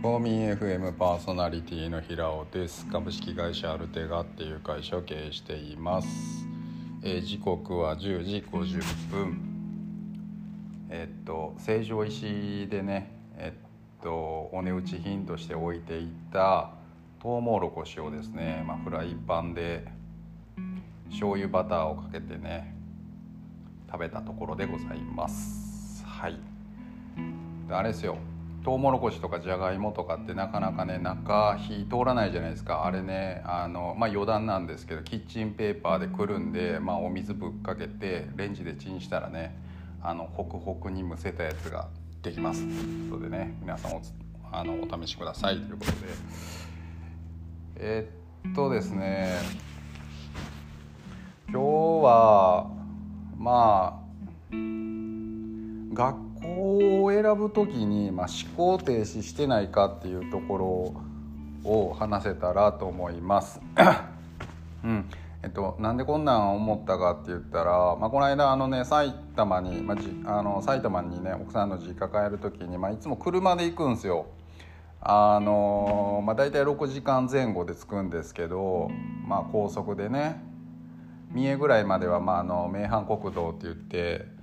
フォーミー FM パーソナリティの平尾です。株式会社アルテガっていう会社を経営しています、えー、時刻は10時50分。えっと成城石でねえっとお値打ち品として置いていたトウモロコシをですね、まあ、フライパンで醤油バターをかけてね食べたところでございます。はい。あれですよ。トウモロコシとかじゃがいもとかってなかなかね中火通らないじゃないですか。あれねあのまあ余談なんですけどキッチンペーパーでくるんで、まあ、お水ぶっかけてレンジでチンしたらねあのホクホクに蒸せたやつができます。ということでね皆さんおあのお試しください。ということで。えー、っとですね今日はまあ学選ぶ時に、まあ、思考停止してないかっていうところを話せたらと思います。うんえっと、なんでこんなん思ったかって言ったら、まあ、この間あのね埼玉に、まあ、じあの埼玉にね奥さんの実家帰る時に、まあ、いつも車で行くんですよ。あのまあ、大体6時間前後で着くんですけど、まあ、高速でね三重ぐらいまでは、まあ、あの名阪国道って言って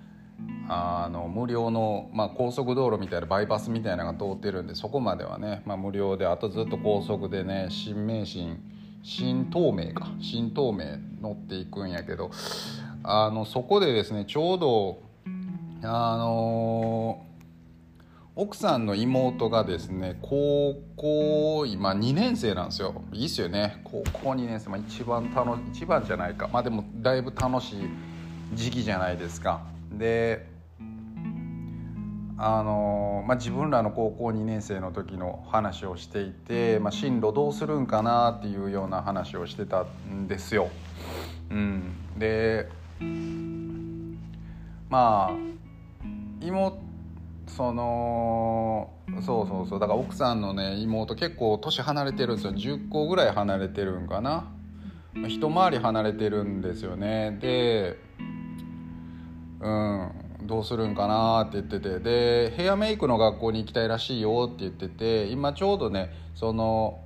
あの無料の、まあ、高速道路みたいなバイパスみたいなのが通ってるんでそこまではね、まあ、無料であとずっと高速でね新名神新東名か新東名乗っていくんやけどあのそこでですねちょうどあの奥さんの妹がですね高校今2年生なんですよ。いいっすよね。高校2年生、まあ、一番楽一番じゃないか。まあでもだいぶ楽しい時期じゃないですか。であのまあ、自分らの高校2年生の時の話をしていて、まあ、進路どうするんかなっていうような話をしてたんですよ。うん、でまあ妹そのそうそうそうだから奥さんのね妹結構年離れてるんですよ。10個ぐらい離れてるんかな。一回り離れてるんですよね。でうんどうするんかなって言ってて。でヘアメイクの学校に行きたいらしいよって言ってて今ちょうどねその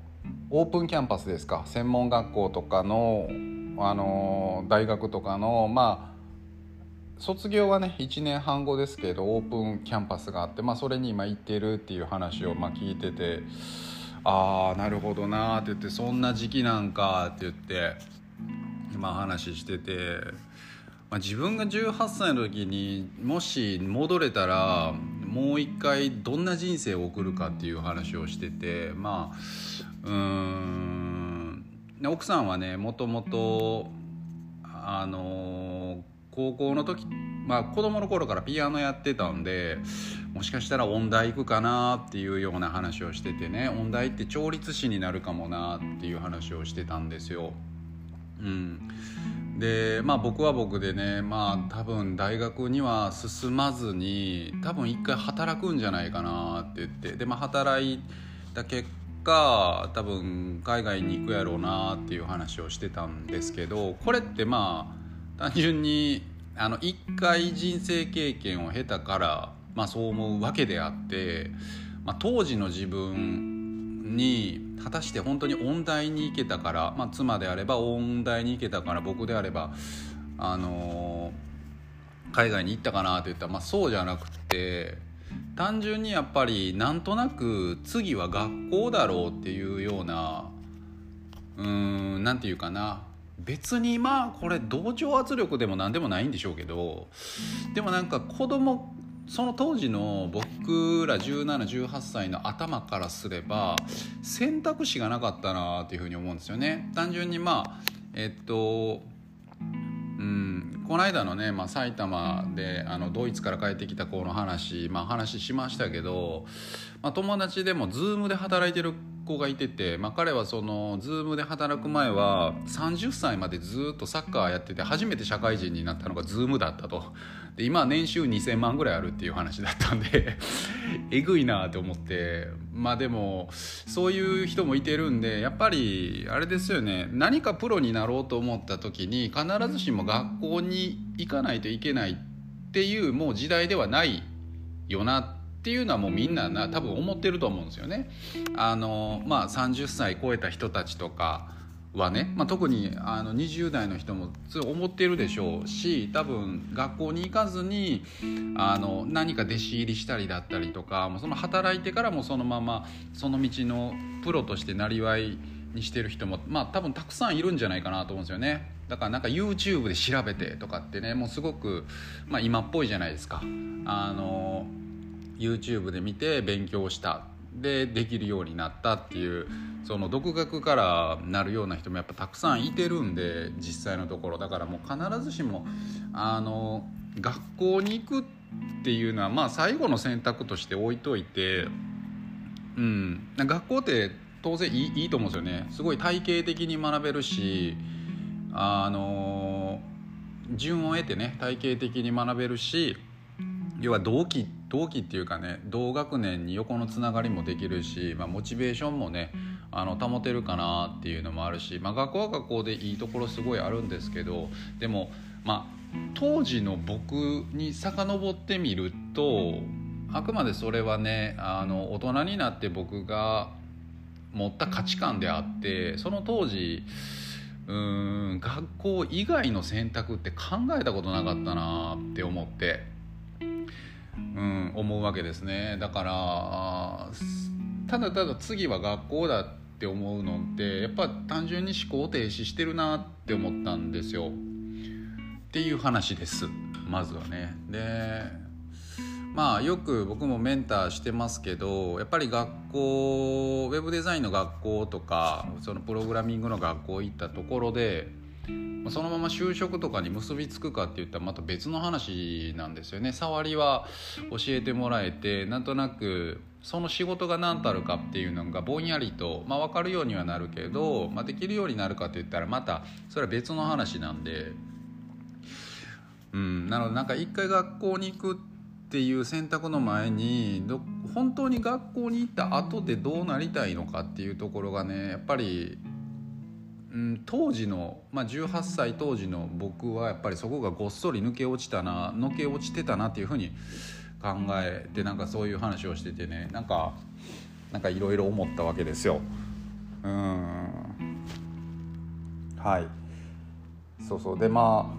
オープンキャンパスですか。専門学校とかのあの大学とかのまあ卒業はね1年半後ですけどオープンキャンパスがあって、まあ、それに今行ってるっていう話をまあ聞いててああなるほどなって言ってそんな時期なんかって言って今話しててまあ、自分が18歳の時にもし戻れたらもう一回どんな人生を送るかっていう話をしててまあうん奥さんはねもともとあの高校の時まあ子供の頃からピアノやってたんでもしかしたら音大行くかなっていうような話をしててね音大って調律師になるかもなっていう話をしてたんですよ。うん、でまあ僕は僕でねまあ多分大学には進まずに多分一回働くんじゃないかなって言ってでまあ働いた結果多分海外に行くやろうなっていう話をしてたんですけどこれってまあ単純にあの一回人生経験を経たから、まあ、そう思うわけであって、まあ、当時の自分に果たして本当に音大に行けたから、まあ、妻であれば音大に行けたから僕であれば、あのー、海外に行ったかなって言ったら、まあ、そうじゃなくて単純にやっぱりなんとなく次は学校だろうっていうようなうーんなんていうかな別にまあこれ同調圧力でも何でもないんでしょうけどでもなんか子供その当時の僕ら1718歳の頭からすれば選択肢がなかったなっていうふうに思うんですよね。単純にまあえっとうんこの間のね、まあ、埼玉であのドイツから帰ってきた子の話、まあ、話しましたけど、まあ、友達でも Zoom で働いてる子がいてて、まあ、彼はその Zoom で働く前は30歳までずっとサッカーやってて初めて社会人になったのが Zoom だったと。で今年収2,000万ぐらいあるっていう話だったんで えぐいなって思って。まあでもそういう人もいてるんでやっぱりあれですよね。何かプロになろうと思った時に必ずしも学校に行かないといけないっていうもう時代ではないよなってっていうのはもうみんなな多分思ってると思うんですよね。あのまあ、30歳超えた人たちとかはね、まあ、特にあの20代の人も思ってるでしょうし多分学校に行かずにあの何か弟子入りしたりだったりとかもうその働いてからもそのままその道のプロとしてなりわいにしてる人もまあ多分たくさんいるんじゃないかなと思うんですよねだからなんか YouTube で調べてとかってねもうすごく、まあ、今っぽいじゃないですかあの YouTube で見て勉強した。でできるようになったっていうその独学からなるような人もやっぱたくさんいてるんで実際のところ。だからもう必ずしもあの学校に行くっていうのはまあ最後の選択として置いといて、うん、学校って当然いいいいと思うんですよね。すごい体系的に学べるしあの順を得てね体系的に学べるし要は同期同期っていうかね同学年に横のつながりもできるし、まあ、モチベーションもねあの保てるかなっていうのもあるし、まあ、学校は学校でいいところすごいあるんですけどでもまあ当時の僕に遡ってみるとあくまでそれはねあの大人になって僕が持った価値観であってその当時うん学校以外の選択って考えたことなかったなって思って、うん、思うわけですね。だからただただ次は学校だって思うのってやっぱ単純に思考停止してるなって思ったんですよ。っていう話です。まずはね。でまあよく僕もメンターしてますけどやっぱり学校ウェブデザインの学校とかそのプログラミングの学校行ったところでそのまま就職とかに結びつくかっていったらまた別の話なんですよね触りは教えてもらえてなんとなくその仕事が何たるかっていうのがぼんやりと、まあ、分かるようにはなるけど、まあ、できるようになるかって言ったらまたそれは別の話なんで。うん、なのでなんか一回学校に行くっていう選択の前に本当に学校に行った後でどうなりたいのかっていうところがねやっぱり、うん、当時の、まあ、18歳当時の僕はやっぱりそこがごっそり抜け落ちたな抜け落ちてたなっていうふうに考えてなんかそういう話をしててねなんかなんかいろいろ思ったわけですよ。うん。はい。そうそう。でまあ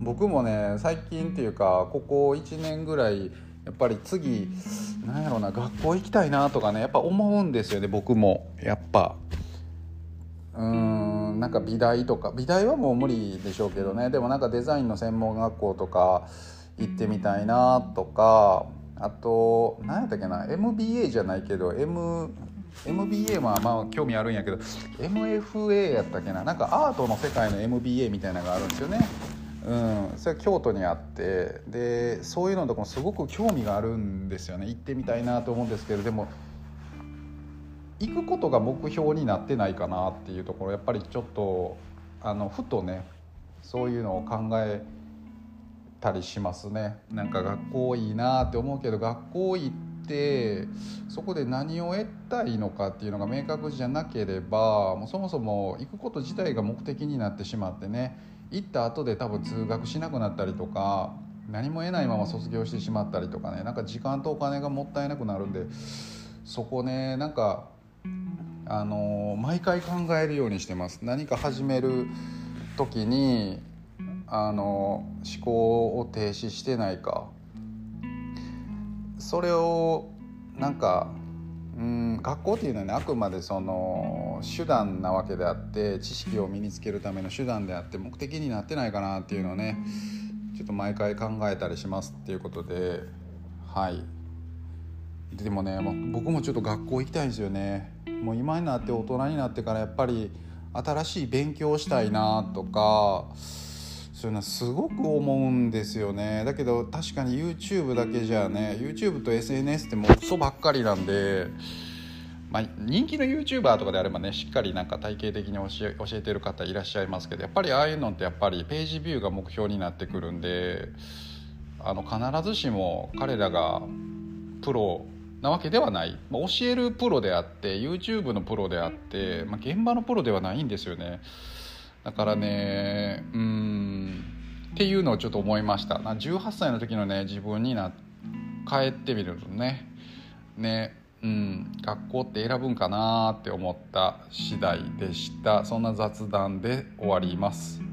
僕もね最近っていうかここ1年ぐらいやっぱり次なんやろうな学校行きたいなとかねやっぱ思うんですよね僕も。やっぱ。うん。なんか美大とか美大はもう無理でしょうけどね。でもなんかデザインの専門学校とか行ってみたいなとかあと何やったっけな MBA じゃないけど M MBA はまあ興味あるんやけど MFA やったっけななんかアートの世界の MBA みたいなのがあるんですよね。うん、それは京都にあってでそういうのとかもすごく興味があるんですよね。行ってみたいなと思うんですけどでも行くことが目標になってないかなっていうところやっぱりちょっとあのふとねそういうのを考えたりしますね。なんか学校いいなって思うけど学校行ってそこで何を得たいのかっていうのが明確じゃなければもうそもそも行くこと自体が目的になってしまってね行った後で多分通学しなくなったりとか何も得ないまま卒業してしまったりとかねなんか時間とお金がもったいなくなるんでそこねなんかあの毎回考えるようにしてます。何か始める時にあの思考を停止してないか。それをなんかうん学校っていうのはねあくまでその手段なわけであって知識を身につけるための手段であって目的になってないかなっていうのをねちょっと毎回考えたりしますっていうことではい。でもねもう僕もちょっと学校行きたいんですよね。もう今になって大人になってからやっぱり新しい勉強をしたいなとかそういうのはすごく思うんですよね。だけど確かに YouTube だけじゃね YouTube と SNS ってもうそばっかりなんで、まあ、人気の YouTuber とかであればねしっかりなんか体系的に教え教えてる方いらっしゃいますけどやっぱりああいうのってやっぱりページビューが目標になってくるんであの必ずしも彼らがプロなわけではない、まあ、教えるプロであって YouTube のプロであって、まあ、現場のプロではないんですよね。だからねうんっていうのをちょっと思いました。18歳の時のね自分にな帰ってみるとね。ねうん学校って選ぶんかなって思った次第でした。そんな雑談で終わります。